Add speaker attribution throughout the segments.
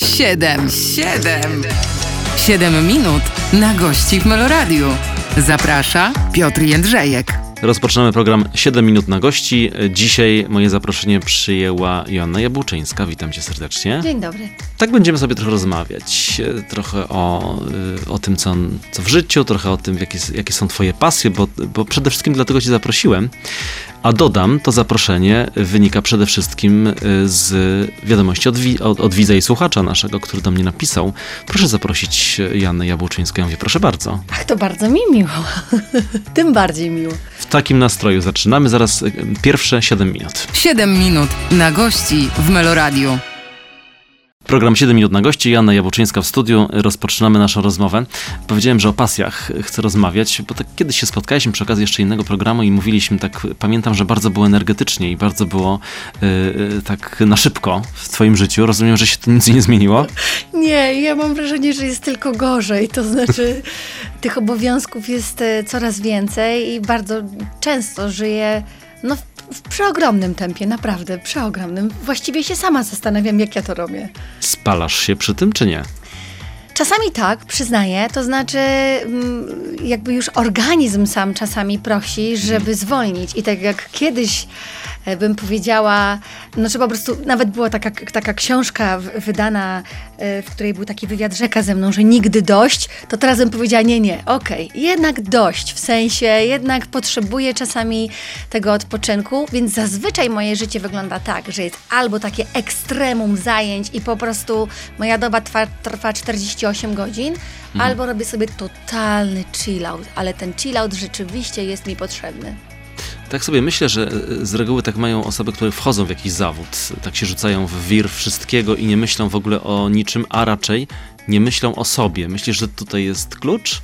Speaker 1: Siedem, siedem, siedem minut na gości w Meloradiu. Zaprasza Piotr Jędrzejek.
Speaker 2: Rozpoczynamy program 7 minut na gości. Dzisiaj moje zaproszenie przyjęła Joanna Jabłczyńska. Witam cię serdecznie.
Speaker 3: Dzień dobry.
Speaker 2: Tak będziemy sobie trochę rozmawiać. Trochę o, o tym, co, co w życiu, trochę o tym, jakie, jakie są twoje pasje, bo, bo przede wszystkim dlatego cię zaprosiłem. A dodam, to zaproszenie wynika przede wszystkim y, z wiadomości od, wi od, od widza i słuchacza naszego, który do mnie napisał. Proszę zaprosić Joannę Jabłczyńską. Ja mówię, proszę bardzo.
Speaker 3: Ach, to bardzo mi miło. Tym bardziej miło.
Speaker 2: W takim nastroju zaczynamy zaraz y, pierwsze 7 minut.
Speaker 1: 7 minut na gości w Meloradiu.
Speaker 2: Program 7 minut na gości, Janna Jabłczyńska w studiu. Rozpoczynamy naszą rozmowę. Powiedziałem, że o pasjach chcę rozmawiać, bo tak kiedyś się spotkaliśmy przy okazji jeszcze innego programu i mówiliśmy, tak pamiętam, że bardzo było energetycznie i bardzo było yy, tak na szybko w twoim życiu. Rozumiem, że się to nic nie zmieniło?
Speaker 3: Nie, ja mam wrażenie, że jest tylko gorzej. To znaczy tych obowiązków jest e, coraz więcej i bardzo często żyję no, w przeogromnym tempie, naprawdę, przeogromnym. Właściwie się sama zastanawiam, jak ja to robię.
Speaker 2: Spalasz się przy tym, czy nie?
Speaker 3: Czasami tak, przyznaję, to znaczy mm, jakby już organizm sam czasami prosi, żeby mhm. zwolnić. I tak jak kiedyś bym powiedziała, no po prostu, nawet była taka, taka książka wydana, e, w której był taki wywiad rzeka ze mną, że nigdy dość, to teraz bym powiedziała, nie, nie, okej, okay, jednak dość, w sensie jednak potrzebuję czasami tego odpoczynku, więc zazwyczaj moje życie wygląda tak, że jest albo takie ekstremum zajęć i po prostu moja doba trwa, trwa 48 godzin, mhm. albo robię sobie totalny chill out, ale ten chill out rzeczywiście jest mi potrzebny.
Speaker 2: Tak sobie myślę, że e, z reguły tak mają osoby, które wchodzą w jakiś zawód, tak się rzucają w wir wszystkiego i nie myślą w ogóle o niczym, a raczej nie myślą o sobie. Myślisz, że tutaj jest klucz?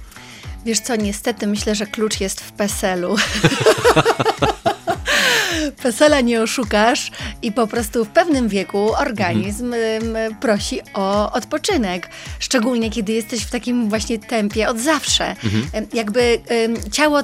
Speaker 3: Wiesz co, niestety myślę, że klucz jest w PESEL-u. Pesela nie oszukasz i po prostu w pewnym wieku organizm mhm. prosi o odpoczynek. Szczególnie kiedy jesteś w takim właśnie tempie od zawsze. Mhm. Jakby ciało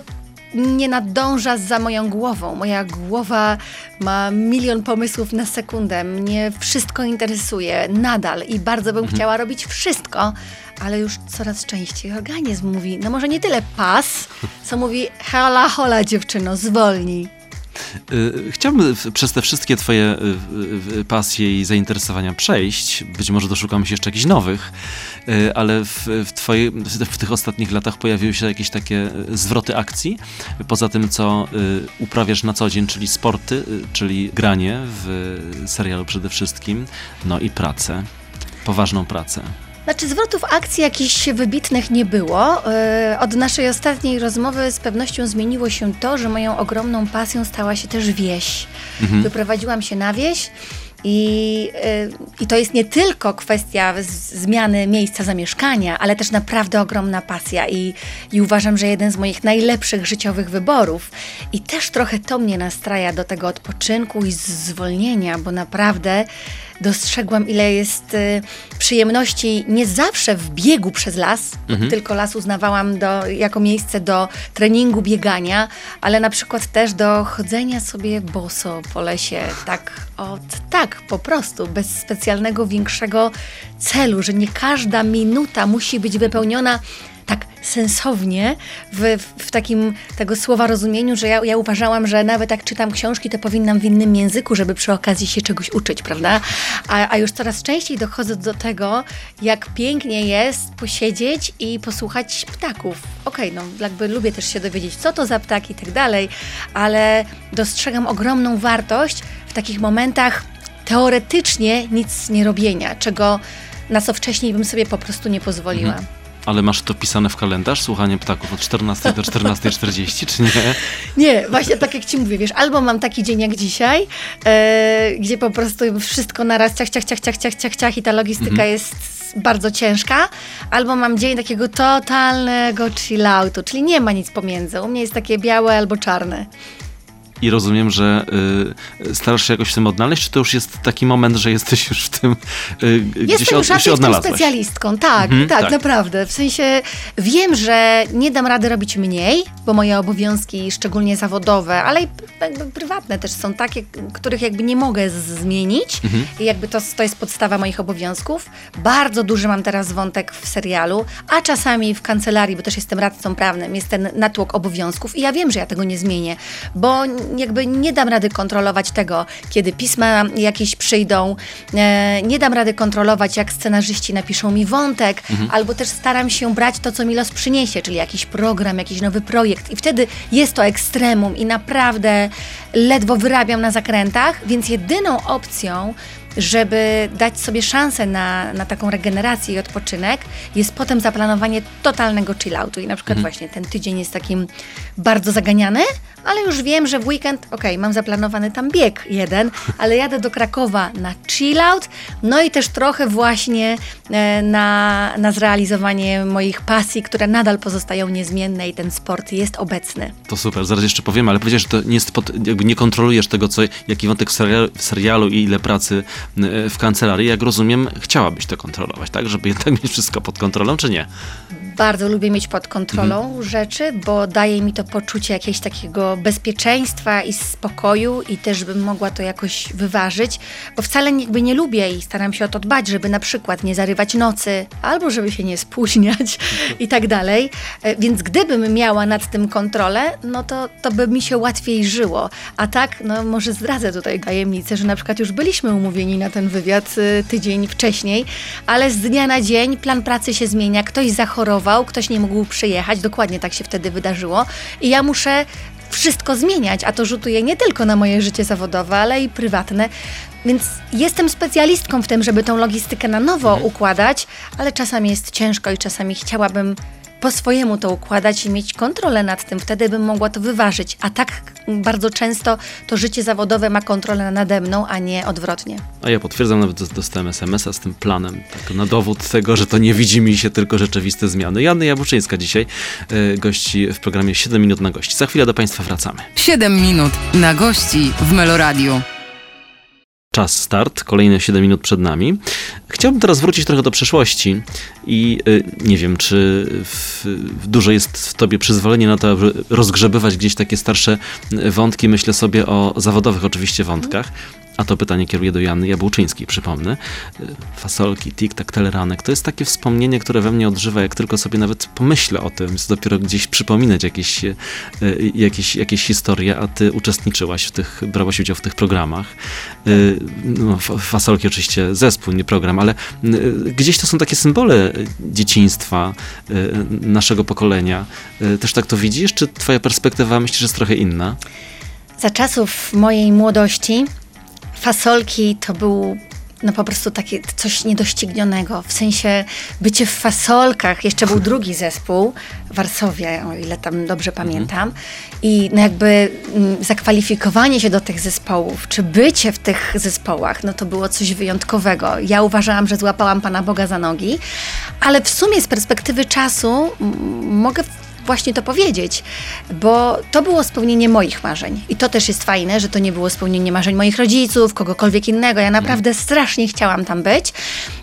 Speaker 3: nie nadąża za moją głową. Moja głowa ma milion pomysłów na sekundę. Mnie wszystko interesuje nadal i bardzo bym mhm. chciała robić wszystko, ale już coraz częściej organizm mówi, no może nie tyle pas, co mówi hola hola dziewczyno, zwolnij.
Speaker 2: Y, chciałbym przez te wszystkie Twoje y, y, pasje i zainteresowania przejść. Być może doszukamy się jeszcze jakichś nowych, ale w, w, twojej, w tych ostatnich latach pojawiły się jakieś takie zwroty akcji. Poza tym, co uprawiasz na co dzień, czyli sporty, czyli granie w serialu przede wszystkim, no i pracę, poważną pracę.
Speaker 3: Znaczy zwrotów akcji jakichś wybitnych nie było. Od naszej ostatniej rozmowy z pewnością zmieniło się to, że moją ogromną pasją stała się też wieś. Mhm. Wyprowadziłam się na wieś. I, e, I to jest nie tylko kwestia zmiany miejsca zamieszkania, ale też naprawdę ogromna pasja. I, I uważam, że jeden z moich najlepszych życiowych wyborów. I też trochę to mnie nastraja do tego odpoczynku i zwolnienia, bo naprawdę dostrzegłam, ile jest y, przyjemności nie zawsze w biegu przez las, mhm. tylko las uznawałam do, jako miejsce do treningu biegania, ale na przykład też do chodzenia sobie boso po lesie, tak od tak po prostu, bez specjalnego większego celu, że nie każda minuta musi być wypełniona sensownie w, w takim tego słowa rozumieniu, że ja, ja uważałam, że nawet jak czytam książki, to powinnam w innym języku, żeby przy okazji się czegoś uczyć, prawda? A, a już coraz częściej dochodzę do tego, jak pięknie jest posiedzieć i posłuchać ptaków. Okej, okay, no jakby lubię też się dowiedzieć, co to za ptak i tak dalej, ale dostrzegam ogromną wartość w takich momentach teoretycznie nic nie robienia, czego na co wcześniej bym sobie po prostu nie pozwoliła. Mhm.
Speaker 2: Ale masz to pisane w kalendarz, słuchanie ptaków od 14 do 14.40, czy nie?
Speaker 3: Nie, właśnie tak jak ci mówię, wiesz, albo mam taki dzień jak dzisiaj, e, gdzie po prostu wszystko naraz ciach, ciach, ciach, ciach, ciach, ciach, ciach i ta logistyka mhm. jest bardzo ciężka, albo mam dzień takiego totalnego chilloutu, czyli nie ma nic pomiędzy. U mnie jest takie białe albo czarne.
Speaker 2: I rozumiem, że y, starasz się jakoś w tym odnaleźć, czy to już jest taki moment, że jesteś już w tym y, gdzieś
Speaker 3: Jestem już
Speaker 2: od, się
Speaker 3: raczej tym
Speaker 2: odnalazłaś?
Speaker 3: specjalistką, tak,
Speaker 2: Mhm,
Speaker 3: tak,
Speaker 2: tak.
Speaker 3: naprawdę. W sensie wiem, że nie dam rady robić mniej, bo moje obowiązki, szczególnie zawodowe, ale i prywatne też są takie, których jakby nie mogę zmienić.
Speaker 2: Mhm.
Speaker 3: I jakby to, to jest podstawa moich obowiązków. Bardzo duży mam teraz wątek w serialu, a czasami w kancelarii, bo też jestem radcą prawnym, jest ten natłok obowiązków i ja wiem, że ja tego nie zmienię, bo jakby nie dam rady kontrolować tego, kiedy pisma jakieś przyjdą, e, nie dam rady kontrolować, jak scenarzyści napiszą mi wątek, albo też staram się brać to, co mi los przyniesie, czyli jakiś program, jakiś nowy projekt. I wtedy jest to ekstremum i naprawdę ledwo wyrabiam na zakrętach, więc jedyną opcją, żeby dać sobie szansę na, na taką regenerację i odpoczynek, jest potem zaplanowanie totalnego chilloutu. I na przykład właśnie ten tydzień jest takim bardzo zaganiany, ale już wiem, że w weekend, okej, mam zaplanowany tam bieg jeden, ale jadę do Krakowa na chillout, no i też trochę właśnie e, na, na zrealizowanie moich pasji, które nadal pozostają niezmienne i ten sport jest obecny.
Speaker 2: To super, zaraz jeszcze powiemy, ale powiedziałeś, że to nie, jest pod, nie kontrolujesz tego, co, jaki wątek w serialu, w serialu i ile pracy w kancelarii. Jak rozumiem, chciałabyś to kontrolować, tak? Żeby jednak mieć wszystko pod kontrolą, czy nie?
Speaker 3: Bardzo lubię mieć pod kontrolą
Speaker 2: Mhm.
Speaker 3: rzeczy, bo daje mi to poczucie jakiegoś takiego bezpieczeństwa i spokoju i też bym mogła to jakoś wyważyć, bo wcale jakby nie lubię i staram się o to dbać, żeby na przykład nie zarywać nocy, albo żeby się nie spóźniać i tak dalej. E, Więc gdybym miała nad tym kontrolę, no to, to by mi się łatwiej żyło. A tak, no może zdradzę tutaj tajemnicę, że na przykład już byliśmy umówieni na ten wywiad y, tydzień wcześniej, ale z dnia na dzień plan pracy się zmienia, ktoś zachorował, ktoś nie mógł przyjechać, dokładnie tak się wtedy wydarzyło. I ja muszę wszystko zmieniać, a to rzutuje nie tylko na moje życie zawodowe, ale i prywatne. Więc jestem specjalistką w tym, żeby tą logistykę na nowo układać, ale czasami jest ciężko i czasami chciałabym po swojemu to układać i mieć kontrolę nad tym, wtedy bym mogła to wyważyć. A tak bardzo często to życie zawodowe ma kontrolę nade mną, a nie odwrotnie.
Speaker 2: A ja potwierdzam, nawet dos- dostałem SMS-a z tym planem, tak na dowód tego, że to nie widzi mi się tylko rzeczywiste zmiany. Janna Jabuczyńska dzisiaj y, gości w programie 7 minut na gości. Za chwilę do Państwa wracamy.
Speaker 1: 7 minut na gości w Meloradiu.
Speaker 2: Czas start, kolejne 7 minut przed nami. Chciałbym teraz wrócić trochę do przeszłości i y, nie wiem, czy w, dużo jest w tobie przyzwolenie na to, aby rozgrzebywać gdzieś takie starsze y, wątki. Myślę sobie o zawodowych oczywiście wątkach. A to pytanie kieruję do Janny Jabłczyńskiej, przypomnę. Y, Fasolki, tik-tak, teleranek. To jest takie wspomnienie, które we mnie odżywa, jak tylko sobie nawet pomyślę o tym. Jest dopiero gdzieś przypominać jakieś, y, y, jakieś, jakieś historie, a ty uczestniczyłaś w tych, brałaś udział w tych programach. No, fa- fasolki oczywiście zespół, nie program, ale gdzieś to są takie symbole dzieciństwa naszego pokolenia. Też tak to widzisz? Czy twoja perspektywa myślisz, jest trochę inna?
Speaker 3: Za czasów mojej młodości fasolki to był no po prostu takie coś niedoścignionego. W sensie bycie w fasolkach, jeszcze był drugi zespół, Warszawia, o ile tam dobrze pamiętam. I no jakby mm, zakwalifikowanie się do tych zespołów, czy bycie w tych zespołach, no to było coś wyjątkowego. Ja uważałam, że złapałam Pana Boga za nogi, ale w sumie z perspektywy czasu mogę właśnie to powiedzieć, bo to było spełnienie moich marzeń. I to też jest fajne, że to nie było spełnienie marzeń moich rodziców, kogokolwiek innego. Ja naprawdę strasznie chciałam tam być.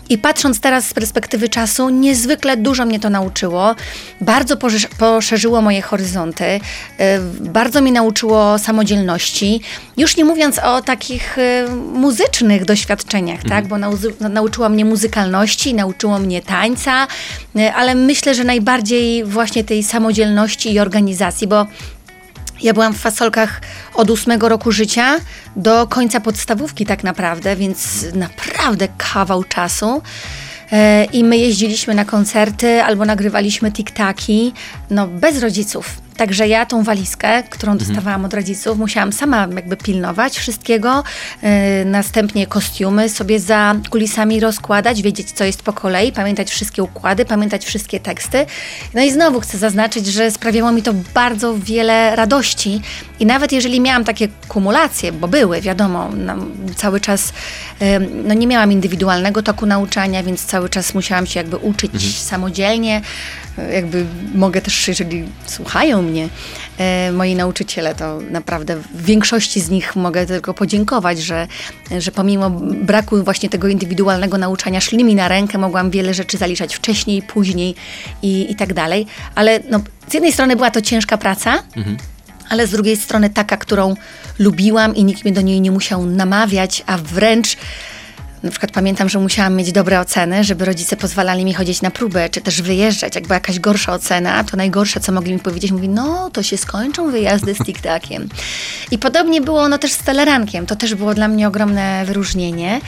Speaker 3: I patrząc teraz z perspektywy czasu, niezwykle dużo mnie to nauczyło. Bardzo poszerz- poszerzyło moje horyzonty. y, Bardzo mnie nauczyło samodzielności. Już nie mówiąc o takich y, muzycznych doświadczeniach, tak? Bo nauzy- na- nauczyło mnie muzykalności, nauczyło mnie tańca, y, ale myślę, że najbardziej właśnie tej samodzielności i organizacji, bo ja byłam w fasolkach od ósmego roku życia do końca podstawówki tak naprawdę, więc naprawdę kawał czasu. E, I my jeździliśmy na koncerty albo nagrywaliśmy tiktaki, no bez rodziców. Także ja tą walizkę, którą dostawałam od rodziców, musiałam sama jakby pilnować wszystkiego, e, następnie kostiumy sobie za kulisami rozkładać, wiedzieć co jest po kolei, pamiętać wszystkie układy, pamiętać wszystkie teksty. No i znowu chcę zaznaczyć, że sprawiało mi to bardzo wiele radości i nawet jeżeli miałam takie kumulacje, bo były, wiadomo, no, cały czas no, nie miałam indywidualnego toku nauczania, więc cały czas musiałam się jakby uczyć samodzielnie. Jakby mogę też, jeżeli słuchają mnie e, moi nauczyciele, to naprawdę w większości z nich mogę tylko podziękować, że, że pomimo braku właśnie tego indywidualnego nauczania szli mi na rękę, mogłam wiele rzeczy zaliczać wcześniej, później i, i tak dalej. Ale no, z jednej strony była to ciężka praca, mhm. ale z drugiej strony taka, którą lubiłam i nikt mnie do niej nie musiał namawiać, a wręcz na przykład pamiętam, że musiałam mieć dobre oceny, żeby rodzice pozwalali mi chodzić na próbę, czy też wyjeżdżać. Jak była jakaś gorsza ocena, to najgorsze, co mogli mi powiedzieć, mówi, no to się skończą wyjazdy z tiktakiem. I podobnie było no też z telerankiem. To też było dla mnie ogromne wyróżnienie.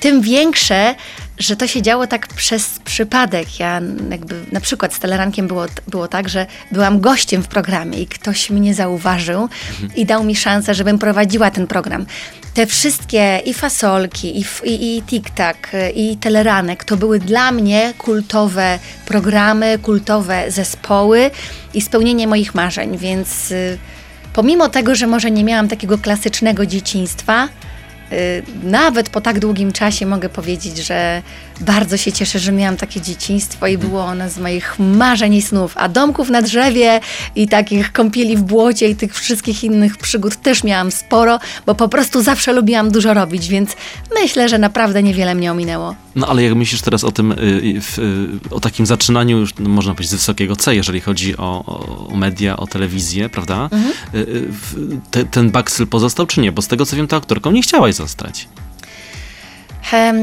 Speaker 3: Tym większe, że to się działo tak przez przypadek. Ja jakby na przykład z Telerankiem było, było tak, że byłam gościem w programie i ktoś mnie zauważył i dał mi szansę, żebym prowadziła ten program. Te wszystkie i fasolki, i, i, i TikTok, i Teleranek to były dla mnie kultowe programy, kultowe zespoły i spełnienie moich marzeń, więc y, pomimo tego, że może nie miałam takiego klasycznego dzieciństwa, nawet po tak długim czasie mogę powiedzieć, że bardzo się cieszę, że miałam takie dzieciństwo i było ono z moich marzeń i snów. A domków na drzewie i takich kąpieli w błocie i tych wszystkich innych przygód też miałam sporo, bo po prostu zawsze lubiłam dużo robić, więc myślę, że naprawdę niewiele mnie ominęło.
Speaker 2: No ale jak myślisz teraz o tym, y, y, o takim zaczynaniu już, no, można powiedzieć, z wysokiego C, jeżeli chodzi o, o media, o telewizję, prawda? Mhm. Te, ten baksyl pozostał czy nie? Bo z tego co wiem, to aktorką nie chciałaś zostać.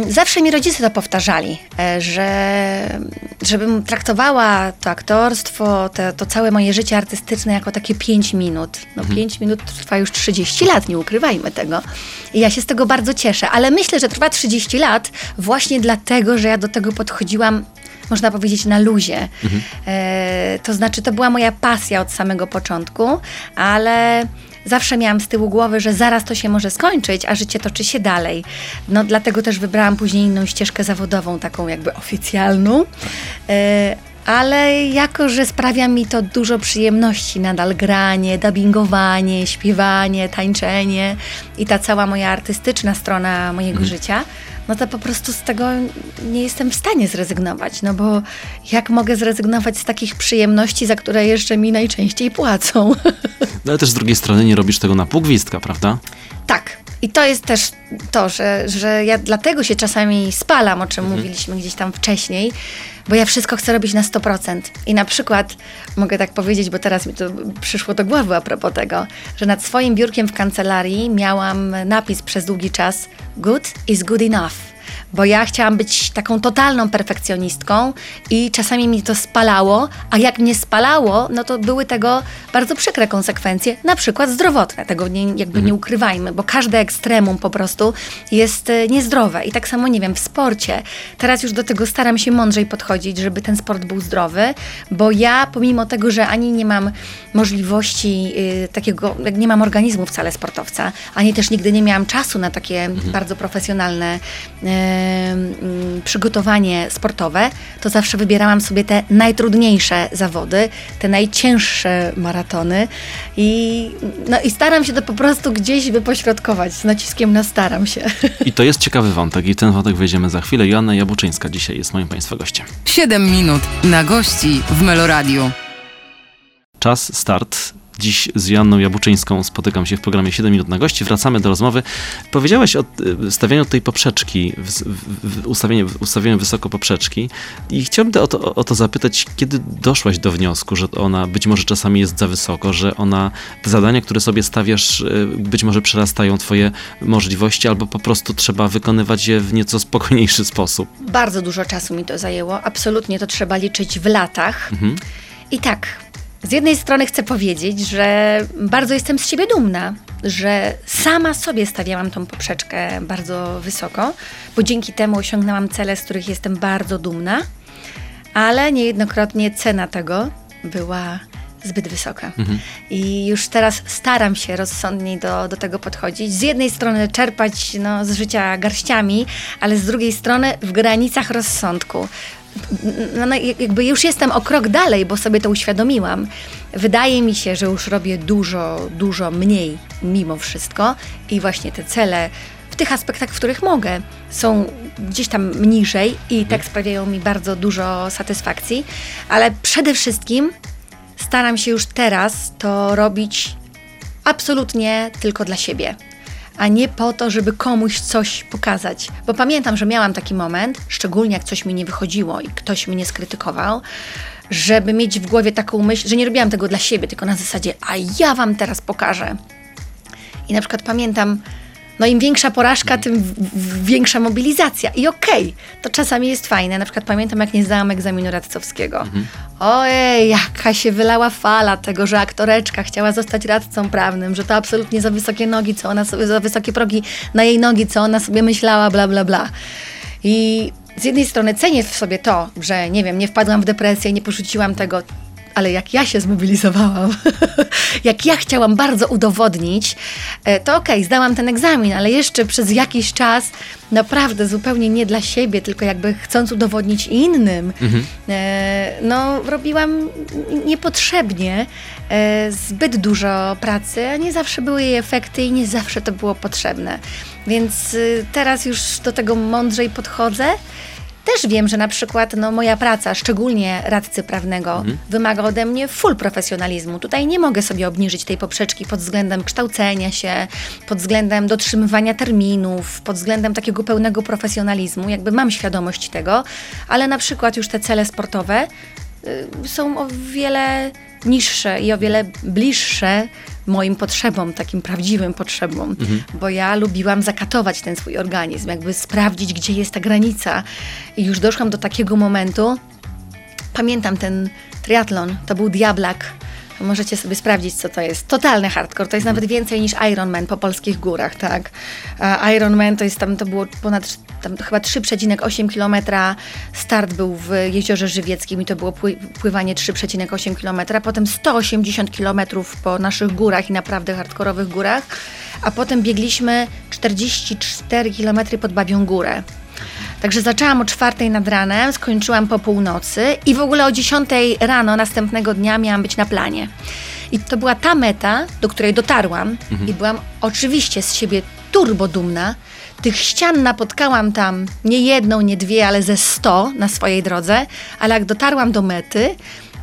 Speaker 3: Zawsze mi rodzice to powtarzali, e, że żebym traktowała to aktorstwo, to, to całe moje życie artystyczne jako takie 5 minut. No mhm. 5 minut trwa już 30 lat, nie ukrywajmy tego. I ja się z tego bardzo cieszę, ale myślę, że trwa 30 lat właśnie dlatego, że ja do tego podchodziłam można powiedzieć, na luzie. Mhm. E, to znaczy, to była moja pasja od samego początku, ale zawsze miałam z tyłu głowy, że zaraz to się może skończyć, a życie toczy się dalej. No dlatego też wybrałam później inną ścieżkę zawodową, taką jakby oficjalną. E, ale jako, że sprawia mi to dużo przyjemności, nadal granie, dubbingowanie, śpiewanie, tańczenie i ta cała moja artystyczna strona mojego mhm. życia, no to po prostu z tego nie jestem w stanie zrezygnować. No bo jak mogę zrezygnować z takich przyjemności, za które jeszcze mi najczęściej płacą?
Speaker 2: No ale też z drugiej strony nie robisz tego na pół gwizdka, prawda?
Speaker 3: Tak. I to jest też to, że, że ja dlatego się czasami spalam, o czym mhm. mówiliśmy gdzieś tam wcześniej, bo ja wszystko chcę robić na 100%. I na przykład mogę tak powiedzieć, bo teraz mi to przyszło do głowy a propos tego, że nad swoim biurkiem w kancelarii miałam napis przez długi czas Good is good enough bo ja chciałam być taką totalną perfekcjonistką i czasami mi to spalało, a jak mnie spalało, no to były tego bardzo przykre konsekwencje, na przykład zdrowotne, tego nie, jakby mhm. nie ukrywajmy, bo każde ekstremum po prostu jest e, niezdrowe i tak samo, nie wiem, w sporcie. Teraz już do tego staram się mądrzej podchodzić, żeby ten sport był zdrowy, bo ja pomimo tego, że ani nie mam możliwości y, takiego, nie mam organizmu wcale sportowca, ani też nigdy nie miałam czasu na takie mhm. bardzo profesjonalne y, przygotowanie sportowe, to zawsze wybierałam sobie te najtrudniejsze zawody, te najcięższe maratony i, no, i staram się to po prostu gdzieś wypośrodkować z naciskiem na staram się.
Speaker 2: I to jest ciekawy wątek i ten wątek wejdziemy za chwilę. Joanna Jabuczyńska dzisiaj jest moim Państwa gościem.
Speaker 1: 7 minut na gości w Meloradiu.
Speaker 2: Czas, start. Dziś z Joanną Jabuczyńską spotykam się w programie 7 minut na gości. Wracamy do rozmowy. Powiedziałaś o y, stawianiu tej poprzeczki, w, ustawieniu, ustawieniu wysoko poprzeczki i chciałbym o to, o to zapytać, kiedy doszłaś do wniosku, że ona być może czasami jest za wysoko, że ona, te zadania, które sobie stawiasz, y, być może przerastają twoje możliwości, albo po prostu trzeba wykonywać je w nieco spokojniejszy sposób.
Speaker 3: Bardzo dużo czasu mi to zajęło. Absolutnie to trzeba liczyć w latach. Mhm. I tak, z jednej strony chcę powiedzieć, że bardzo jestem z siebie dumna, że sama sobie stawiałam tą poprzeczkę bardzo wysoko, bo dzięki temu osiągnęłam cele, z których jestem bardzo dumna, ale niejednokrotnie cena tego była zbyt wysoka. Mhm. I już teraz staram się rozsądniej do, do tego podchodzić. Z jednej strony czerpać no, z życia garściami, ale z drugiej strony w granicach rozsądku no, no, jakby już jestem o krok dalej, bo sobie to uświadomiłam. Wydaje mi się, że już robię dużo, dużo mniej mimo wszystko i właśnie te cele tych aspektach, w których mogę. Są gdzieś tam niżej i tak sprawiają mi bardzo dużo satysfakcji, ale przede wszystkim staram się już teraz to robić absolutnie tylko dla siebie a nie po to, żeby komuś coś pokazać. Bo pamiętam, że miałam taki moment, szczególnie jak coś mi nie wychodziło i ktoś mnie skrytykował, żeby mieć w głowie taką myśl, że nie robiłam tego dla siebie, tylko na zasadzie, a ja wam teraz pokażę. I na przykład pamiętam, no im większa porażka, tym większa mobilizacja. I okej, to czasami jest fajne. Na przykład pamiętam, jak nie zdałam egzaminu radcowskiego. Ojej, jaka się wylała fala tego, że aktoreczka chciała zostać radcą prawnym, że to absolutnie za wysokie nogi, co ona sobie, za wysokie progi na jej nogi, co ona sobie myślała, bla, bla, bla. I z jednej strony cenię w sobie to, że nie wiem, nie wpadłam w depresję, nie porzuciłam tego, ale jak ja się zmobilizowałam, jak ja chciałam bardzo udowodnić, e, to okej, zdałam ten egzamin, ale jeszcze przez jakiś czas naprawdę zupełnie nie dla siebie, tylko jakby chcąc udowodnić innym, e, no robiłam niepotrzebnie e, zbyt dużo pracy, a nie zawsze były jej efekty i nie zawsze to było potrzebne. Więc y, teraz już do tego mądrzej podchodzę. Też wiem, że na przykład no, moja praca, szczególnie radcy prawnego, wymaga ode mnie full profesjonalizmu. Tutaj nie mogę sobie obniżyć tej poprzeczki pod względem kształcenia się, pod względem dotrzymywania terminów, pod względem takiego pełnego profesjonalizmu. Jakby mam świadomość tego, ale na przykład już te cele sportowe y, są o wiele niższe i o wiele bliższe moim potrzebom, takim prawdziwym potrzebom, bo ja lubiłam zakatować ten swój organizm, jakby sprawdzić, gdzie jest ta granica. I już doszłam do takiego momentu, pamiętam ten triatlon, to był Diablak. Możecie sobie sprawdzić, co to jest. Totalny hardcore. To jest nawet więcej niż Ironman po polskich górach, tak. Ironman to jest tam, to było ponad tam chyba 3,8 km. Start był w Jeziorze Żywieckim i to było pły- pływanie 3,8 km. Potem 180 km po naszych górach i naprawdę hardkorowych górach. A potem biegliśmy 44 km pod Babią Górę. Także zaczęłam o czwartej nad ranem, skończyłam po północy i w ogóle o 10 rano następnego dnia miałam być na planie. I to była ta meta, do której dotarłam i byłam oczywiście z siebie turbo dumna. Tych ścian napotkałam tam nie jedną, nie dwie, ale ze sto na swojej drodze, ale jak dotarłam do mety,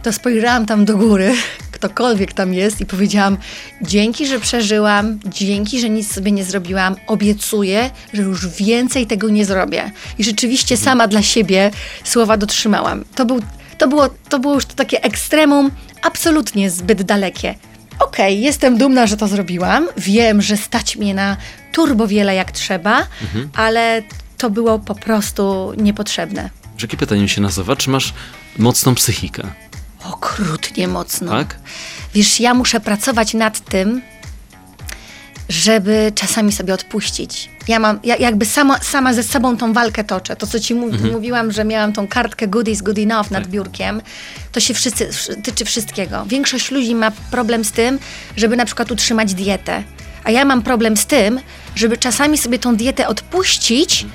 Speaker 3: to spojrzałam tam do góry, ktokolwiek tam jest i powiedziałam dzięki, że przeżyłam, dzięki, że nic sobie nie zrobiłam, obiecuję, że już więcej tego nie zrobię. I rzeczywiście sama dla siebie słowa dotrzymałam. To, był, to, było, to było już to takie ekstremum absolutnie zbyt dalekie. Okej, jestem dumna, że to zrobiłam. Wiem, że stać mnie na turbo wiele jak trzeba, ale to było po prostu niepotrzebne.
Speaker 2: Jakie pytanie mi się nasuwa? Czy masz mocną psychikę?
Speaker 3: Okrutnie mocno.
Speaker 2: Tak?
Speaker 3: Wiesz, ja muszę pracować nad tym, żeby czasami sobie odpuścić. Ja mam, ja jakby sama, sama ze sobą tą walkę toczę. To, co ci mów, mówiłam, że miałam tą kartkę good is good enough nad biurkiem, to się wszyscy, wszy- tyczy wszystkiego. Większość ludzi ma problem z tym, żeby na przykład utrzymać dietę. A ja mam problem z tym, żeby czasami sobie tą dietę odpuścić,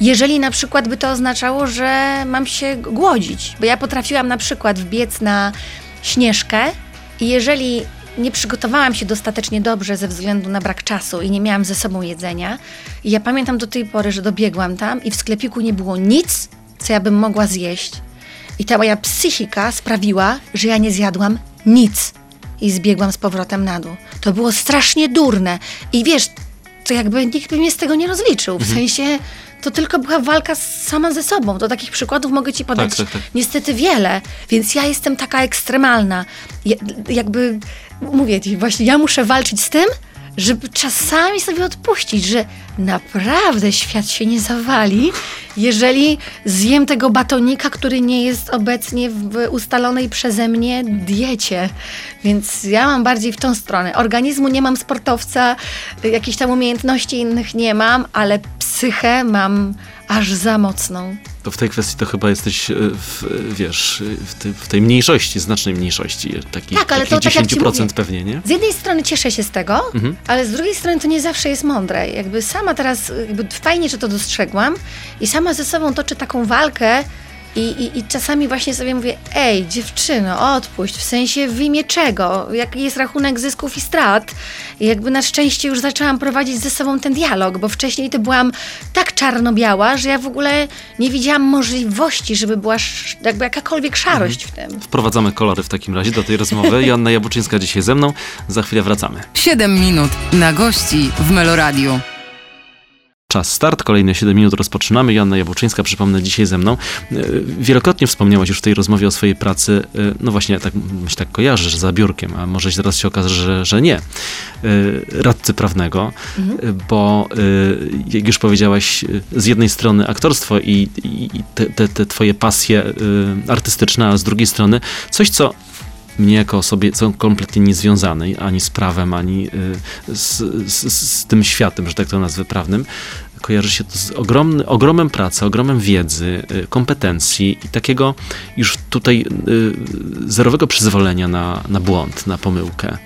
Speaker 3: jeżeli na przykład by to oznaczało, że mam się głodzić. Bo ja potrafiłam na przykład wbiec na śnieżkę i jeżeli nie przygotowałam się dostatecznie dobrze ze względu na brak czasu i nie miałam ze sobą jedzenia, i ja pamiętam do tej pory, że dobiegłam tam i w sklepiku nie było nic, co ja bym mogła zjeść. I ta moja psychika sprawiła, że ja nie zjadłam nic i zbiegłam z powrotem na dół. To było strasznie durne. I wiesz, to jakby nikt by mnie z tego nie rozliczył. W sensie to tylko była walka sama ze sobą. To takich przykładów mogę ci podać
Speaker 2: tak, tak.
Speaker 3: niestety wiele, więc ja jestem taka ekstremalna. Ja, jakby mówię ci, właśnie ja muszę walczyć z tym, żeby czasami sobie odpuścić, że naprawdę świat się nie zawali, jeżeli zjem tego batonika, który nie jest obecnie w ustalonej przeze mnie diecie. Więc ja mam bardziej w tą stronę. Organizmu nie mam sportowca, jakichś tam umiejętności innych nie mam, ale psychę mam aż za mocną.
Speaker 2: To w tej kwestii to chyba jesteś, e, w, e, wiesz, e, w, tej- w tej mniejszości, znacznej mniejszości, takich,
Speaker 3: Tak, ale to tak jak ci
Speaker 2: 10%
Speaker 3: mówię.
Speaker 2: pewnie, nie?
Speaker 3: Z jednej strony cieszę się z tego,
Speaker 2: Mhm.
Speaker 3: ale z drugiej strony to nie zawsze jest mądre. Jakby sama teraz, jakby fajnie, że to dostrzegłam i sama ze sobą toczę taką walkę, I, i, I czasami właśnie sobie mówię, ej, dziewczyno, odpuść, w sensie w imię czego? Jaki jest rachunek zysków i strat? I jakby na szczęście już zaczęłam prowadzić ze sobą ten dialog, bo wcześniej to byłam tak czarno-biała, że ja w ogóle nie widziałam możliwości, żeby była jakby jakakolwiek szarość w tym.
Speaker 2: Wprowadzamy kolory w takim razie do tej rozmowy. Joanna Jabuczyńska dzisiaj ze mną. Za chwilę wracamy.
Speaker 1: 7 minut na gości w Meloradiu.
Speaker 2: Czas start, kolejne 7 minut rozpoczynamy. Joanna Jabuczyńska, przypomnę, dzisiaj ze mną. E, Wielokrotnie wspomniałaś już w tej rozmowie o swojej pracy, e, no właśnie, tak, myślę, tak kojarzysz za biurkiem, a może teraz się okaże, że, że nie. E, Radcy prawnego, e, bo jak już powiedziałaś, z jednej strony aktorstwo i, i te, te, te twoje pasje artystyczne, a z drugiej strony coś, co mnie jako osobie kompletnie niezwiązanej ani z prawem, ani y, z, z, z tym światem, że tak to nazwę, prawnym, kojarzy się to z ogromny, ogromem pracy, ogromem wiedzy, y, kompetencji i takiego już tutaj y, zerowego przyzwolenia na, na błąd, na pomyłkę.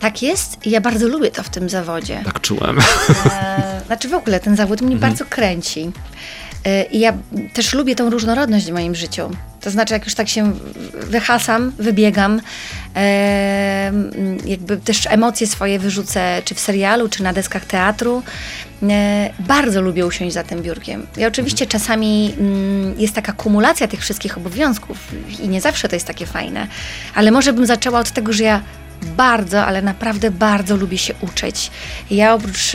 Speaker 3: Tak jest i ja bardzo lubię to w tym zawodzie.
Speaker 2: Tak czułem.
Speaker 3: E, znaczy w ogóle ten zawód mnie bardzo kręci. I ja też lubię tą różnorodność w moim życiu. To znaczy, jak już tak się wyhasam, wybiegam, e, jakby też emocje swoje wyrzucę, czy w serialu, czy na deskach teatru. E, bardzo lubię usiąść za tym biurkiem. I oczywiście czasami mm, jest taka kumulacja tych wszystkich obowiązków i nie zawsze to jest takie fajne, ale może bym zaczęła od tego, że ja bardzo, ale naprawdę bardzo lubię się uczyć. Ja oprócz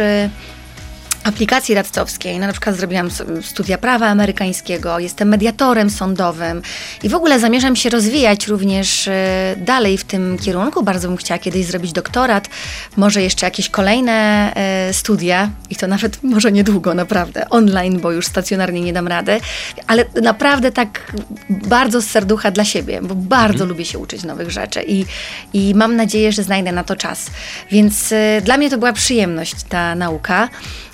Speaker 3: aplikacji radcowskiej. No, na przykład zrobiłam studia prawa amerykańskiego, jestem mediatorem sądowym i w ogóle zamierzam się rozwijać również e, dalej w tym kierunku. Bardzo bym chciała kiedyś zrobić doktorat, może jeszcze jakieś kolejne e, studia i to nawet może niedługo, naprawdę, online, bo już stacjonarnie nie dam rady, ale naprawdę tak bardzo z serducha dla siebie, bo bardzo lubię się uczyć nowych rzeczy i, i mam nadzieję, że znajdę na to czas. Więc e, dla mnie to była przyjemność ta nauka.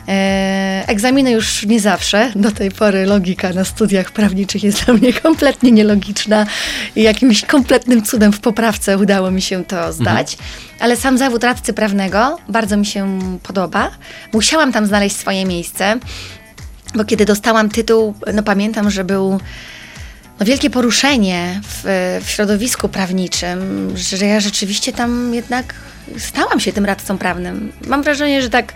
Speaker 3: E, egzaminy już nie zawsze. Do tej pory logika na studiach prawniczych jest dla mnie kompletnie nielogiczna i jakimś kompletnym cudem w poprawce udało mi się to zdać. Ale sam zawód radcy prawnego bardzo mi się podoba. Musiałam tam znaleźć swoje miejsce, bo kiedy dostałam tytuł, no pamiętam, że był no, wielkie poruszenie w, w środowisku prawniczym, że ja rzeczywiście tam jednak stałam się tym radcą prawnym. Mam wrażenie, że tak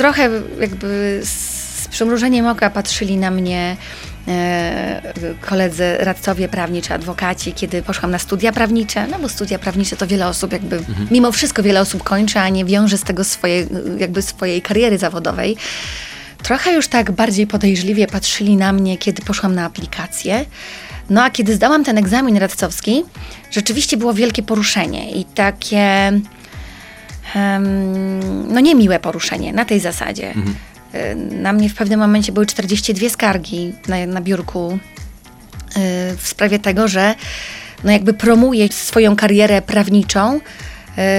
Speaker 3: trochę jakby z przymrużeniem oka patrzyli na mnie e, koledzy radcowie prawni czy adwokaci, kiedy poszłam na studia prawnicze, no bo studia prawnicze to wiele osób jakby, mimo wszystko wiele osób kończy, a nie wiąże z tego swoje, jakby swojej kariery zawodowej. Trochę już tak bardziej podejrzliwie patrzyli na mnie, kiedy poszłam na aplikację. No a kiedy zdałam ten egzamin radcowski, rzeczywiście było wielkie poruszenie i takie no niemiłe poruszenie na tej zasadzie. Y, Na mnie w pewnym momencie były 42 skargi na, na biurku y, w sprawie tego, że no jakby promuję swoją karierę prawniczą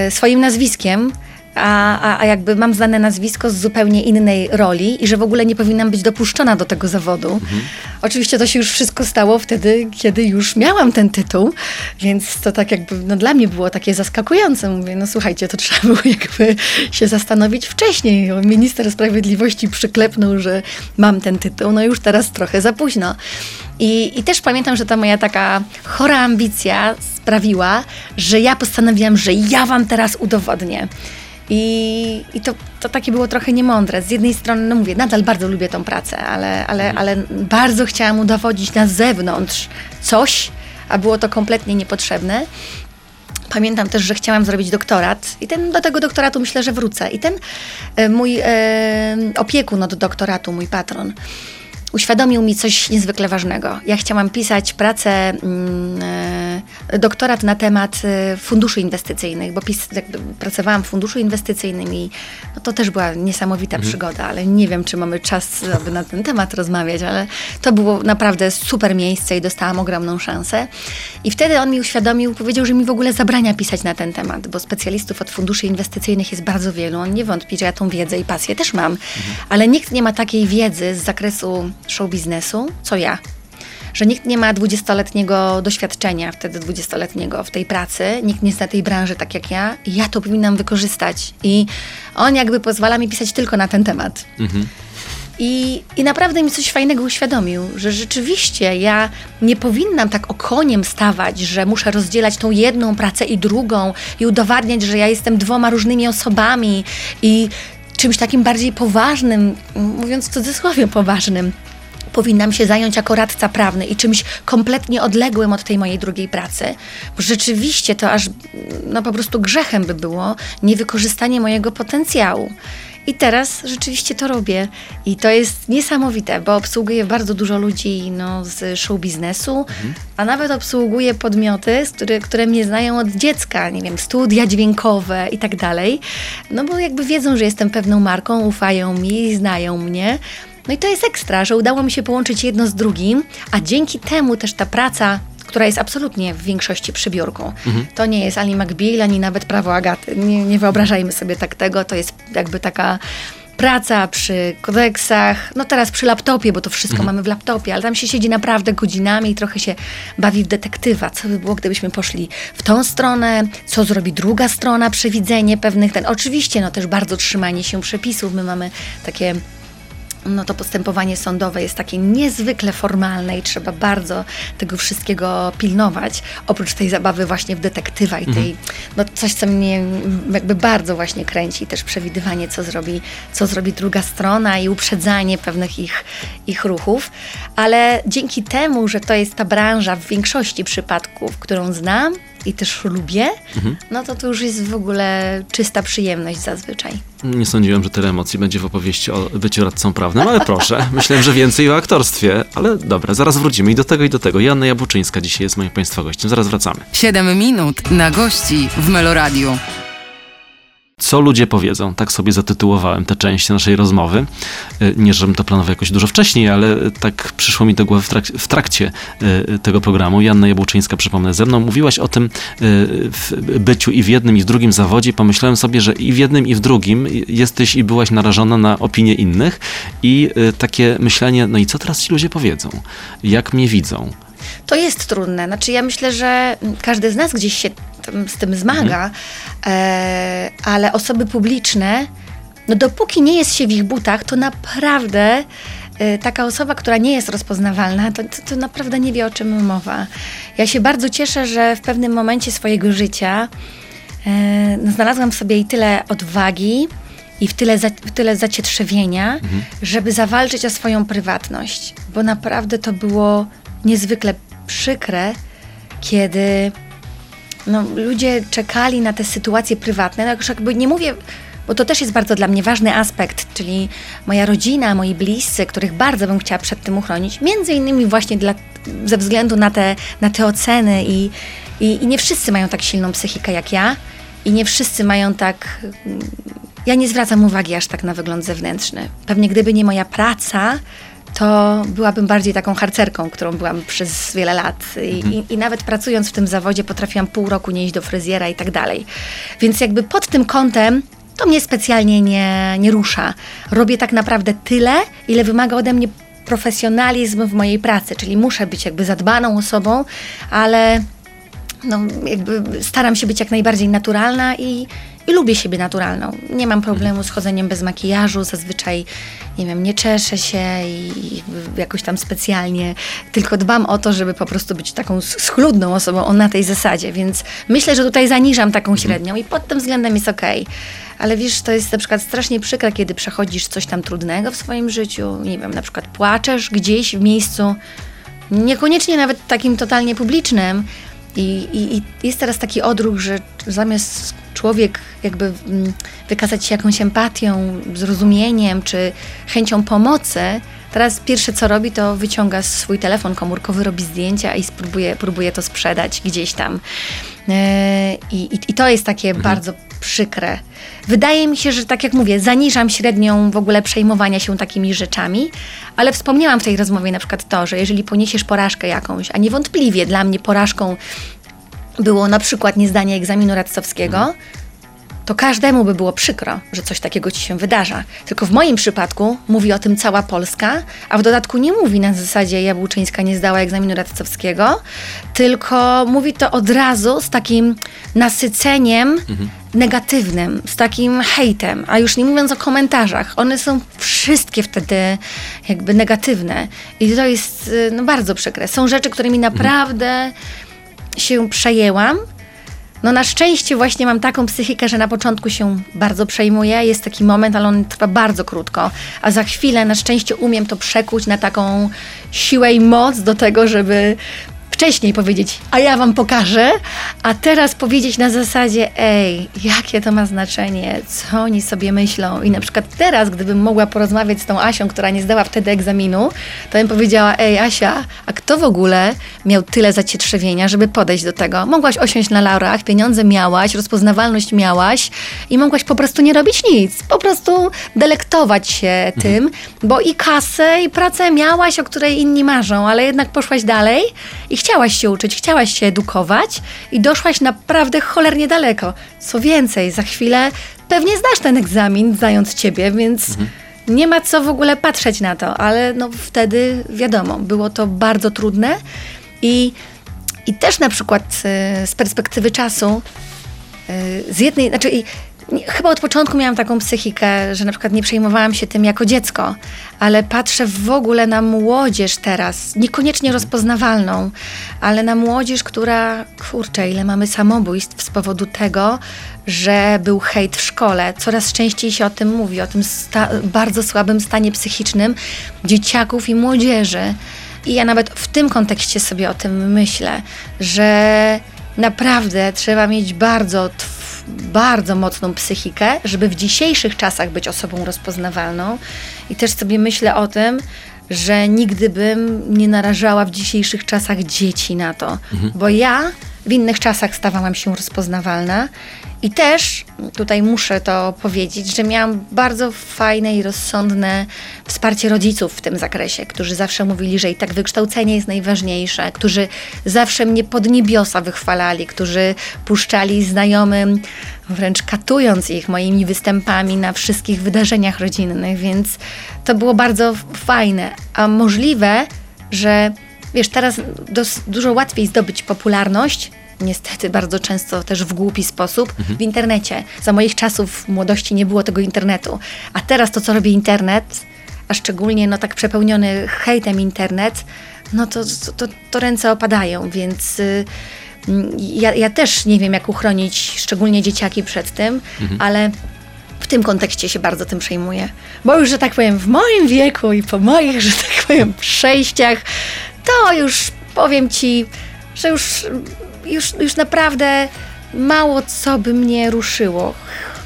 Speaker 3: y, swoim nazwiskiem, a, a, jakby mam znane nazwisko z zupełnie innej roli i że w ogóle nie powinnam być dopuszczona do tego zawodu. Oczywiście to się już wszystko stało wtedy, kiedy już miałam ten tytuł, więc to tak jakby no dla mnie było takie zaskakujące. Mówię, no słuchajcie, to trzeba było jakby się zastanowić wcześniej. Minister Sprawiedliwości przyklepnął, że mam ten tytuł, no już teraz trochę za późno. I, I też pamiętam, że ta moja taka chora ambicja sprawiła, że ja postanowiłam, że ja wam teraz udowodnię. I, i to, to takie było trochę niemądre. Z jednej strony, no mówię, nadal bardzo lubię tą pracę, ale, ale, ale bardzo chciałam udowodnić na zewnątrz coś, a było to kompletnie niepotrzebne. Pamiętam też, że chciałam zrobić doktorat i ten, do tego doktoratu myślę, że wrócę. I ten e, mój e, opiekun od doktoratu, mój patron, uświadomił mi coś niezwykle ważnego. Ja chciałam pisać pracę, mm, e, doktorat na temat e, funduszy inwestycyjnych, bo pis, pracowałam w funduszu inwestycyjnym i no to też była niesamowita przygoda, ale nie wiem, czy mamy czas, aby na ten temat rozmawiać, ale to było naprawdę super miejsce i dostałam ogromną szansę. I wtedy on mi uświadomił, powiedział, że mi w ogóle zabrania pisać na ten temat, bo specjalistów od funduszy inwestycyjnych jest bardzo wielu. On nie wątpi, że ja tą wiedzę i pasję też mam, ale nikt nie ma takiej wiedzy z zakresu show biznesu, co ja. Że nikt nie ma 20-letniego doświadczenia, wtedy 20-letniego w tej pracy, nikt nie zna tej branży tak jak ja, i ja to powinnam wykorzystać. I on jakby pozwala mi pisać tylko na ten temat. I, I naprawdę mi coś fajnego uświadomił, że rzeczywiście ja nie powinnam tak okoniem stawać, że muszę rozdzielać tą jedną pracę i drugą i udowadniać, że ja jestem dwoma różnymi osobami i czymś takim bardziej poważnym, mówiąc w cudzysłowie poważnym, powinnam się zająć jako radca prawny i czymś kompletnie odległym od tej mojej drugiej pracy. Bo rzeczywiście to aż no, po prostu grzechem by było niewykorzystanie mojego potencjału. I teraz rzeczywiście to robię. I to jest niesamowite, bo obsługuję bardzo dużo ludzi no, z show biznesu, mhm. a nawet obsługuję podmioty, które, które mnie znają od dziecka, nie wiem, studia dźwiękowe i tak dalej. No bo jakby wiedzą, że jestem pewną marką, ufają mi, znają mnie. No i to jest ekstra, że udało mi się połączyć jedno z drugim, a dzięki temu też ta praca która jest absolutnie w większości przybiórką. Mhm. To nie jest ani McBeal, ani nawet prawo Agaty. Nie, nie wyobrażajmy sobie tak tego. To jest jakby taka praca przy kodeksach, no teraz przy laptopie, bo to wszystko mhm. mamy w laptopie, ale tam się siedzi naprawdę godzinami i trochę się bawi w detektywa. Co by było, gdybyśmy poszli w tą stronę, co zrobi druga strona, przewidzenie pewnych ten. Oczywiście, no też bardzo trzymanie się przepisów. My mamy takie no to postępowanie sądowe jest takie niezwykle formalne i trzeba bardzo tego wszystkiego pilnować, oprócz tej zabawy właśnie w detektywa i tej, mhm. no coś, co mnie jakby bardzo właśnie kręci, też przewidywanie, co zrobi, co zrobi druga strona i uprzedzanie pewnych ich, ich ruchów, ale dzięki temu, że to jest ta branża w większości przypadków, którą znam, i też lubię, mhm. no to to już jest w ogóle czysta przyjemność zazwyczaj.
Speaker 2: Nie sądziłem, że tyle emocji będzie w opowieści o byciu radcą prawnym, ale proszę. Myślałem, że więcej o aktorstwie, ale dobra, zaraz wrócimy i do tego i do tego. Joanna Jabłuczyńska dzisiaj jest moim Państwa gościem. Zaraz wracamy.
Speaker 1: 7 minut na gości w Meloradiu
Speaker 2: co ludzie powiedzą. Tak sobie zatytułowałem tę część naszej rozmowy. E, nie, żebym to planował jakoś dużo wcześniej, ale tak przyszło mi do głowy w, trak w trakcie e, tego programu. Janna Jabłczyńska, przypomnę, ze mną mówiłaś o tym e, byciu i w jednym, i w drugim zawodzie. Pomyślałem sobie, że i w jednym, i w drugim jesteś i byłaś narażona na opinie innych i takie myślenie, no i co teraz ci ludzie powiedzą? Jak mnie widzą?
Speaker 3: To jest trudne. Znaczy, ja myślę, że każdy z nas gdzieś się z tym zmaga, mhm. e, ale osoby publiczne, no dopóki nie jest się w ich butach, to naprawdę e, taka osoba, która nie jest rozpoznawalna, to, to, to, naprawdę nie wie, o czym mowa. Ja się bardzo cieszę, że w pewnym momencie swojego życia e, no, znalazłam w sobie i tyle odwagi, i w tyle, za, w tyle zacietrzewienia, mhm. żeby zawalczyć o swoją prywatność, bo naprawdę to było niezwykle przykre, kiedy no, ludzie czekali na te sytuacje prywatne. No, jakby nie mówię, bo to też jest bardzo dla mnie ważny aspekt, czyli moja rodzina, moi bliscy, których bardzo bym chciała przed tym uchronić, między innymi właśnie dla, ze względu na te, na te oceny i, i, i nie wszyscy mają tak silną psychikę jak ja i nie wszyscy mają tak... Ja nie zwracam uwagi aż tak na wygląd zewnętrzny. Pewnie gdyby nie moja praca, to byłabym bardziej taką harcerką, którą byłam przez wiele lat. I, mhm. i, I, nawet pracując w tym zawodzie potrafiłam pół roku nie iść do fryzjera i tak dalej. Więc jakby pod tym kątem to mnie specjalnie nie, nie rusza. Robię tak naprawdę tyle, ile wymaga ode mnie profesjonalizm w mojej pracy, czyli muszę być jakby zadbaną osobą, ale no, jakby staram się być jak najbardziej naturalna i, i lubię siebie naturalną. Nie mam problemu z chodzeniem bez makijażu, zazwyczaj, nie wiem, nie czeszę się i jakoś tam specjalnie, tylko dbam o to, żeby po prostu być taką schludną osobą on na tej zasadzie, więc myślę, że tutaj zaniżam taką mhm. średnią i pod tym względem jest okej. Okay. Ale wiesz, to jest na przykład strasznie przykre, kiedy przechodzisz coś tam trudnego w swoim życiu, nie wiem, na przykład płaczesz gdzieś w miejscu, niekoniecznie nawet takim totalnie publicznym, i, i, I, jest teraz taki odruch, że zamiast człowiek jakby mm, wykazać się jakąś empatią, zrozumieniem czy chęcią pomocy, teraz pierwsze co robi, to wyciąga swój telefon komórkowy, robi zdjęcia i spróbuje, próbuje to sprzedać gdzieś tam. E, I, i to jest takie mhm. bardzo przykre. Wydaje mi się, że tak jak mówię, zaniżam średnią w ogóle przejmowania się takimi rzeczami, ale wspomniałam w tej rozmowie na przykład to, że jeżeli poniesiesz porażkę jakąś, a niewątpliwie dla mnie porażką było na przykład niezdanie egzaminu radcowskiego, to każdemu by było przykro, że coś takiego ci się wydarza. Tylko w moim przypadku mówi o tym cała Polska, a w dodatku nie mówi na zasadzie Jabłczyńska nie zdała egzaminu radcowskiego, tylko mówi to od razu z takim nasyceniem negatywnym, z takim hejtem, a już nie mówiąc o komentarzach. One są wszystkie wtedy jakby negatywne i to jest y, no, bardzo przykre. Są rzeczy, którymi naprawdę się przejęłam, no na szczęście właśnie mam taką psychikę, że na początku się bardzo przejmuję, jest taki moment, ale on trwa bardzo krótko, a za chwilę na szczęście umiem to przekuć na taką siłę i moc do tego, żeby wcześniej powiedzieć, a ja wam pokażę, a teraz powiedzieć na zasadzie, ej, jakie to ma znaczenie, co oni sobie myślą. I na przykład teraz, gdybym mogła porozmawiać z tą Asią, która nie zdała wtedy egzaminu, to bym powiedziała, ej Asia, a kto w ogóle miał tyle zacietrzewienia, żeby podejść do tego? Mogłaś osiąść na laurach, pieniądze miałaś, rozpoznawalność miałaś i mogłaś po prostu nie robić nic, po prostu delektować się tym, bo i kasę, i pracę miałaś, o której inni marzą, ale jednak poszłaś dalej i chciałaś się uczyć, chciałaś się edukować i doszłaś naprawdę cholernie daleko. Co więcej, za chwilę pewnie zdasz ten egzamin, znając ciebie, więc nie ma co w ogóle patrzeć na to, ale no wtedy wiadomo, było to bardzo trudne i, i też na przykład y, z perspektywy czasu y, z jednej, znaczy chyba od początku miałam taką psychikę, że na przykład nie przejmowałam się tym jako dziecko, ale patrzę w ogóle na młodzież teraz, niekoniecznie rozpoznawalną, ale na młodzież, która, kurczę, ile mamy samobójstw z powodu tego, że był hejt w szkole. Coraz częściej się o tym mówi, o tym bardzo słabym stanie psychicznym dzieciaków i młodzieży. I ja nawet w tym kontekście sobie o tym myślę, że naprawdę trzeba mieć bardzo, tw- bardzo mocną psychikę, żeby w dzisiejszych czasach być osobą rozpoznawalną. I też sobie myślę o tym, że nigdy bym nie narażała w dzisiejszych czasach dzieci na to, bo ja w innych czasach stawałam się rozpoznawalna i też tutaj muszę to powiedzieć, że miałam bardzo fajne i rozsądne wsparcie rodziców w tym zakresie, którzy zawsze mówili, że i tak wykształcenie jest najważniejsze, którzy zawsze mnie pod niebiosa wychwalali, którzy puszczali znajomym, wręcz katując ich moimi występami na wszystkich wydarzeniach rodzinnych, więc to było bardzo fajne. A możliwe, że wiesz, teraz dos- dużo łatwiej zdobyć popularność, niestety bardzo często też w głupi sposób, w internecie. Za moich czasów młodości nie było tego internetu. A teraz to, co robi internet, a szczególnie no tak przepełniony hejtem internet, no to, to, to, ręce opadają, więc y, mm, ja, ja też nie wiem, jak uchronić szczególnie dzieciaki przed tym, ale w tym kontekście się bardzo tym przejmuję. Bo już, że tak powiem, w moim wieku i po moich, że tak powiem, przejściach, to już powiem ci, że już, już, już naprawdę mało co by mnie ruszyło.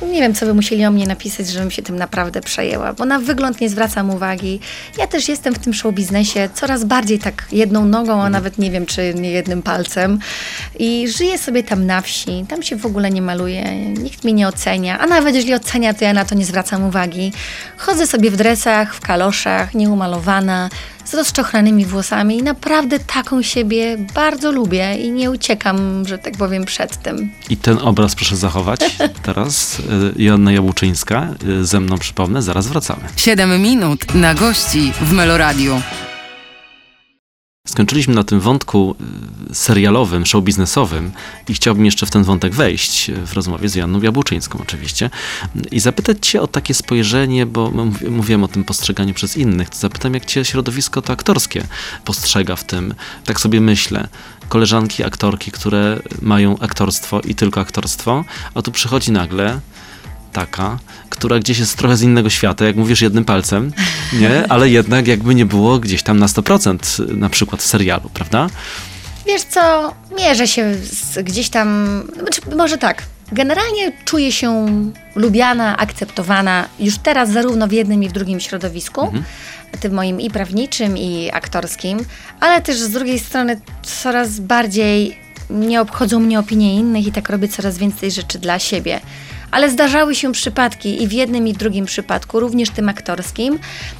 Speaker 3: Nie wiem, co by musieli o mnie napisać, żebym się tym naprawdę przejęła, bo na wygląd nie zwracam uwagi. Ja też jestem w tym show biznesie coraz bardziej tak jedną nogą, a nawet nie wiem, czy nie jednym palcem. I żyję sobie tam na wsi, tam się w ogóle nie maluję, nikt mnie nie ocenia, a nawet jeśli ocenia, to ja na to nie zwracam uwagi. Chodzę sobie w dresach, w kaloszach, nieumalowana, z rozczochranymi włosami i naprawdę taką siebie bardzo lubię i nie uciekam, że tak powiem, przed tym.
Speaker 2: I ten obraz proszę zachować teraz. Y, Joanna Jabłczyńska, y, ze mną przypomnę, zaraz wracamy.
Speaker 1: 7 minut na gości w Meloradiu.
Speaker 2: Skończyliśmy na tym wątku y, serialowym, show biznesowym i chciałbym jeszcze w ten wątek wejść y, w rozmowie z Joanną Jabłczyńską oczywiście i zapytać cię o takie spojrzenie, bo mów- mówiłem o tym postrzeganiu przez innych, to zapytam jak cię środowisko to aktorskie postrzega w tym. Tak sobie myślę, koleżanki aktorki, które mają aktorstwo i tylko aktorstwo, a tu przychodzi nagle taka, która gdzieś jest trochę z innego świata, jak mówisz jednym palcem, nie? Ale jednak jakby nie było gdzieś tam na 100% na przykład w serialu, prawda?
Speaker 3: Wiesz co, mierzę się gdzieś tam, znaczy, może tak, generalnie czuję się lubiana, akceptowana już teraz zarówno w jednym i w drugim środowisku, tym moim i prawniczym, i aktorskim, ale też z drugiej strony coraz bardziej nie obchodzą mnie opinie innych i tak robię coraz więcej rzeczy dla siebie. Ale zdarzały się przypadki i w jednym i w drugim przypadku, również tym aktorskim,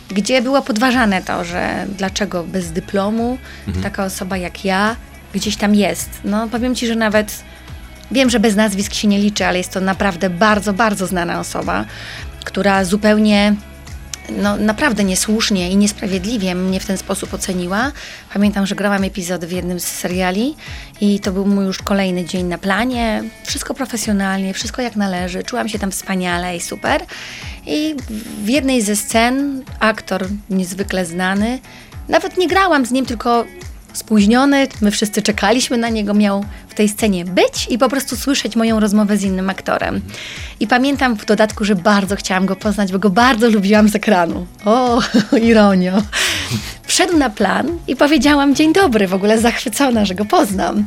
Speaker 3: gdzie było podważane to, że dlaczego bez dyplomu taka osoba jak ja gdzieś tam jest. No powiem Ci, że nawet wiem, że bez nazwisk się nie liczy, ale jest to naprawdę bardzo, bardzo znana osoba, która zupełnie no, naprawdę niesłusznie i niesprawiedliwie mnie w ten sposób oceniła. Pamiętam, że grałam epizod w jednym z seriali i to był mój już kolejny dzień na planie. Wszystko profesjonalnie, wszystko jak należy. Czułam się tam wspaniale i super. I w jednej ze scen aktor niezwykle znany, nawet nie grałam z nim, tylko spóźniony, my wszyscy czekaliśmy na niego, miał w tej scenie być i po prostu słyszeć moją rozmowę z innym aktorem. I pamiętam w dodatku, że bardzo chciałam go poznać, bo go bardzo lubiłam z ekranu. O, ironio. Wszedł na plan i powiedziałam dzień dobry, w ogóle zachwycona, że go poznam.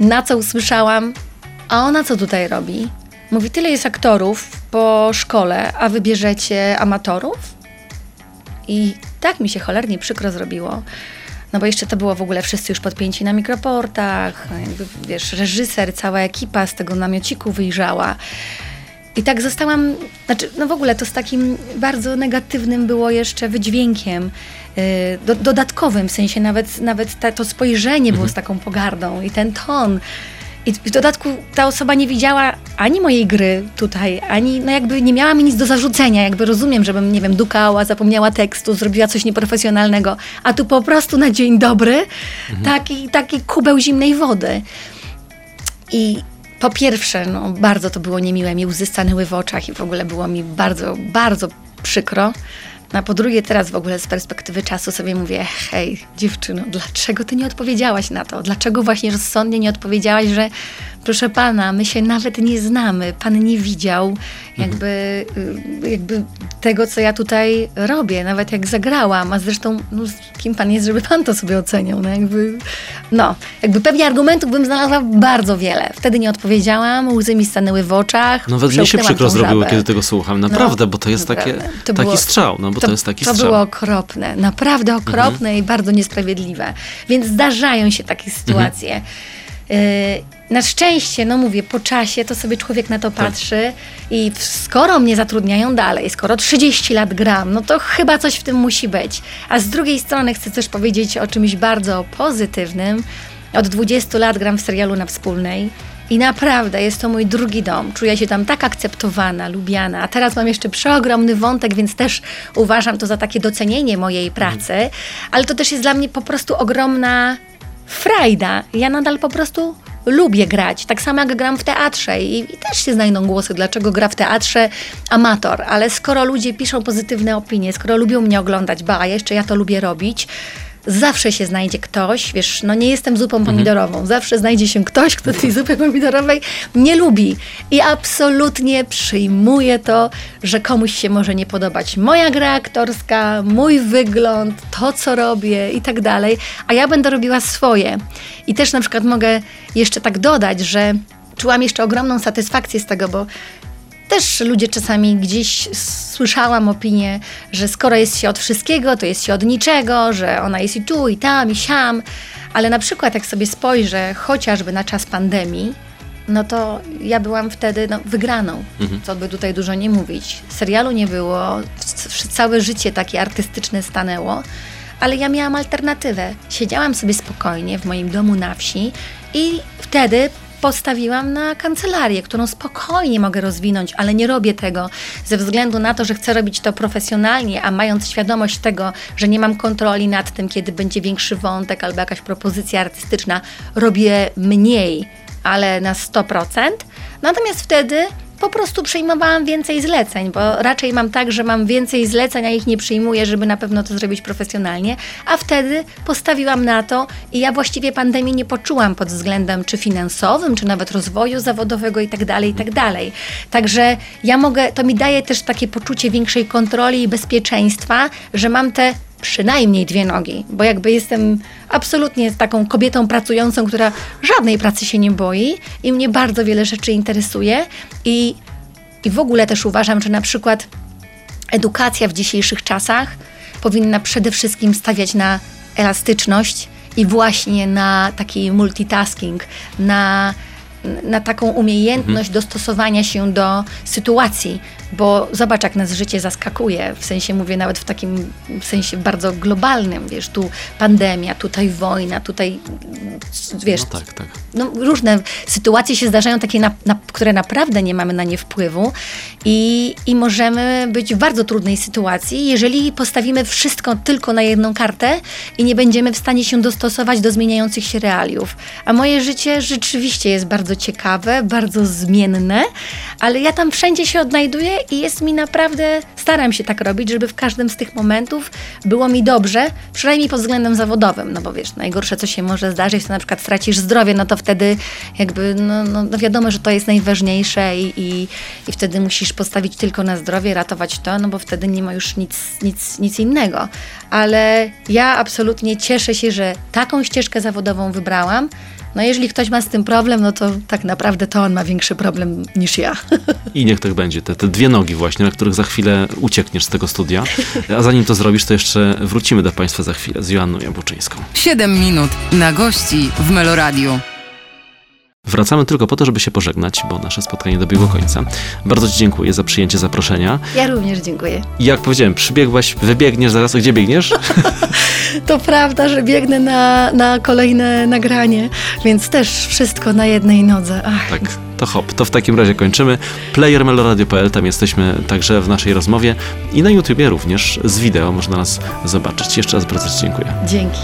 Speaker 3: Na co usłyszałam, a ona co tutaj robi? Mówi, tyle jest aktorów po szkole, a wybierzecie amatorów? I tak mi się cholernie przykro zrobiło. No bo jeszcze to było w ogóle wszyscy już podpięci na mikroportach, jakby, wiesz, reżyser, cała ekipa z tego namiociku wyjrzała. I tak zostałam, znaczy, no w ogóle to z takim bardzo negatywnym było jeszcze wydźwiękiem, yy, do, dodatkowym, w sensie nawet, nawet ta, to spojrzenie było z taką pogardą i ten ton. I w dodatku ta osoba nie widziała ani mojej gry tutaj, ani no jakby nie miała mi nic do zarzucenia. Jakby rozumiem, żebym, nie wiem, dukała, zapomniała tekstu, zrobiła coś nieprofesjonalnego, a tu po prostu na dzień dobry mhm. taki, taki kubeł zimnej wody. I po pierwsze, no, bardzo to było niemiłe, mi łzy stanęły w oczach i w ogóle było mi bardzo, bardzo przykro. A po drugie, teraz w ogóle z perspektywy czasu sobie mówię, hej, dziewczyno, dlaczego ty nie odpowiedziałaś na to? Dlaczego właśnie rozsądnie nie odpowiedziałaś, że proszę pana, my się nawet nie znamy, pan nie widział jakby, mhm. jakby tego, co ja tutaj robię, nawet jak zagrałam, a zresztą no, kim pan jest, żeby pan to sobie oceniał, no jakby, no, jakby pewnie argumentów bym znalazła bardzo wiele. Wtedy nie odpowiedziałam, łzy mi stanęły w oczach.
Speaker 2: Nawet mi się przykro zrobiło, kiedy tego słucham, naprawdę, no, bo to jest takie, to taki było, strzał, no bo to, to, jest taki
Speaker 3: to
Speaker 2: strzał.
Speaker 3: To było okropne, naprawdę okropne mhm. i bardzo niesprawiedliwe. Więc zdarzają się takie sytuacje. Mhm. Na szczęście, no mówię, po czasie to sobie człowiek na to tak. patrzy i skoro mnie zatrudniają dalej, skoro 30 lat gram, no to chyba coś w tym musi być. A z drugiej strony chcę też powiedzieć o czymś bardzo pozytywnym. Od 20 lat gram w serialu na wspólnej. I naprawdę jest to mój drugi dom. Czuję się tam tak akceptowana, lubiana. A teraz mam jeszcze przeogromny wątek, więc też uważam to za takie docenienie mojej pracy. Ale to też jest dla mnie po prostu ogromna frajda. Ja nadal po prostu lubię grać, tak samo jak gram w teatrze i, i, też się znajdą głosy, dlaczego gra w teatrze amator, ale skoro ludzie piszą pozytywne opinie, skoro lubią mnie oglądać, ba, jeszcze ja to lubię robić, zawsze się znajdzie ktoś, wiesz, no nie jestem zupą mhm. pomidorową, zawsze znajdzie się ktoś, kto tej zupy pomidorowej nie lubi i absolutnie przyjmuje to, że komuś się może nie podobać moja gra aktorska, mój wygląd, to co robię i tak dalej, a ja będę robiła swoje. I też na przykład mogę jeszcze tak dodać, że czułam jeszcze ogromną satysfakcję z tego, bo też ludzie czasami gdzieś słyszałam opinię, że skoro jest się od wszystkiego, to jest się od niczego, że ona jest i tu, i tam, i siam. Ale na przykład, jak sobie spojrzę chociażby na czas pandemii, no to ja byłam wtedy no, wygraną, mhm. co by tutaj dużo nie mówić. Serialu nie było, całe życie takie artystyczne stanęło, ale ja miałam alternatywę. Siedziałam sobie spokojnie w moim domu na wsi i wtedy postawiłam na kancelarię, którą spokojnie mogę rozwinąć, ale nie robię tego ze względu na to, że chcę robić to profesjonalnie, a mając świadomość tego, że nie mam kontroli nad tym, kiedy będzie większy wątek albo jakaś propozycja artystyczna, robię mniej, ale na 100%. Natomiast wtedy po prostu przyjmowałam więcej zleceń, bo raczej mam tak, że mam więcej zleceń, a ich nie przyjmuję, żeby na pewno to zrobić profesjonalnie, a wtedy postawiłam na to i ja właściwie pandemii nie poczułam pod względem czy finansowym, czy nawet rozwoju zawodowego i tak dalej, i tak. Także ja mogę, to mi daje też takie poczucie większej kontroli i bezpieczeństwa, że mam te przynajmniej dwie nogi, bo jakby jestem absolutnie taką kobietą pracującą, która żadnej pracy się nie boi i mnie bardzo wiele rzeczy interesuje i, i w ogóle też uważam, że na przykład edukacja w dzisiejszych czasach powinna przede wszystkim stawiać na elastyczność i właśnie na taki multitasking, na na taką umiejętność mhm. dostosowania się do sytuacji, bo zobacz, jak nas życie zaskakuje, w sensie mówię nawet w takim w sensie bardzo globalnym, wiesz, tu pandemia, tutaj wojna, tutaj wiesz,
Speaker 2: no tak, tak.
Speaker 3: no, różne sytuacje się zdarzają, takie, na, na, które naprawdę nie mamy na nie wpływu i, i możemy być w bardzo trudnej sytuacji, jeżeli postawimy wszystko tylko na jedną kartę i nie będziemy w stanie się dostosować do zmieniających się realiów. A moje życie rzeczywiście jest bardzo ciekawe, bardzo zmienne, ale ja tam wszędzie się odnajduję i jest mi naprawdę, staram się tak robić, żeby w każdym z tych momentów było mi dobrze, przynajmniej pod względem zawodowym, no bo wiesz, najgorsze co się może zdarzyć, to na przykład stracisz zdrowie, no to wtedy jakby, no, no, no wiadomo, że to jest najważniejsze i, i, i wtedy musisz postawić tylko na zdrowie, ratować to, no bo wtedy nie ma już nic, nic, nic innego. Ale ja absolutnie cieszę się, że taką ścieżkę zawodową wybrałam, no jeżeli ktoś ma z tym problem, no to tak naprawdę to on ma większy problem niż ja.
Speaker 2: I niech tak będzie. Te, te dwie nogi właśnie, na których za chwilę uciekniesz z tego studia. A zanim to zrobisz, to jeszcze wrócimy do Państwa za chwilę z Joanną Jabłczyńską.
Speaker 1: 7 minut na gości w Meloradiu.
Speaker 2: Wracamy tylko po to, żeby się pożegnać, bo nasze spotkanie dobiegło końca. Bardzo Ci dziękuję za przyjęcie zaproszenia.
Speaker 3: Ja również dziękuję.
Speaker 2: Jak powiedziałem, przybiegłaś, wybiegniesz zaraz, gdzie biegniesz?
Speaker 3: To prawda, że biegnę na, na kolejne nagranie, więc też wszystko na jednej nodze. Ach.
Speaker 2: Tak, to hop. To w takim razie kończymy. Playermeloradio.pl, tam jesteśmy także w naszej rozmowie i na YouTubie również z wideo można nas zobaczyć. Jeszcze raz bardzo Ci dziękuję.
Speaker 3: Dzięki.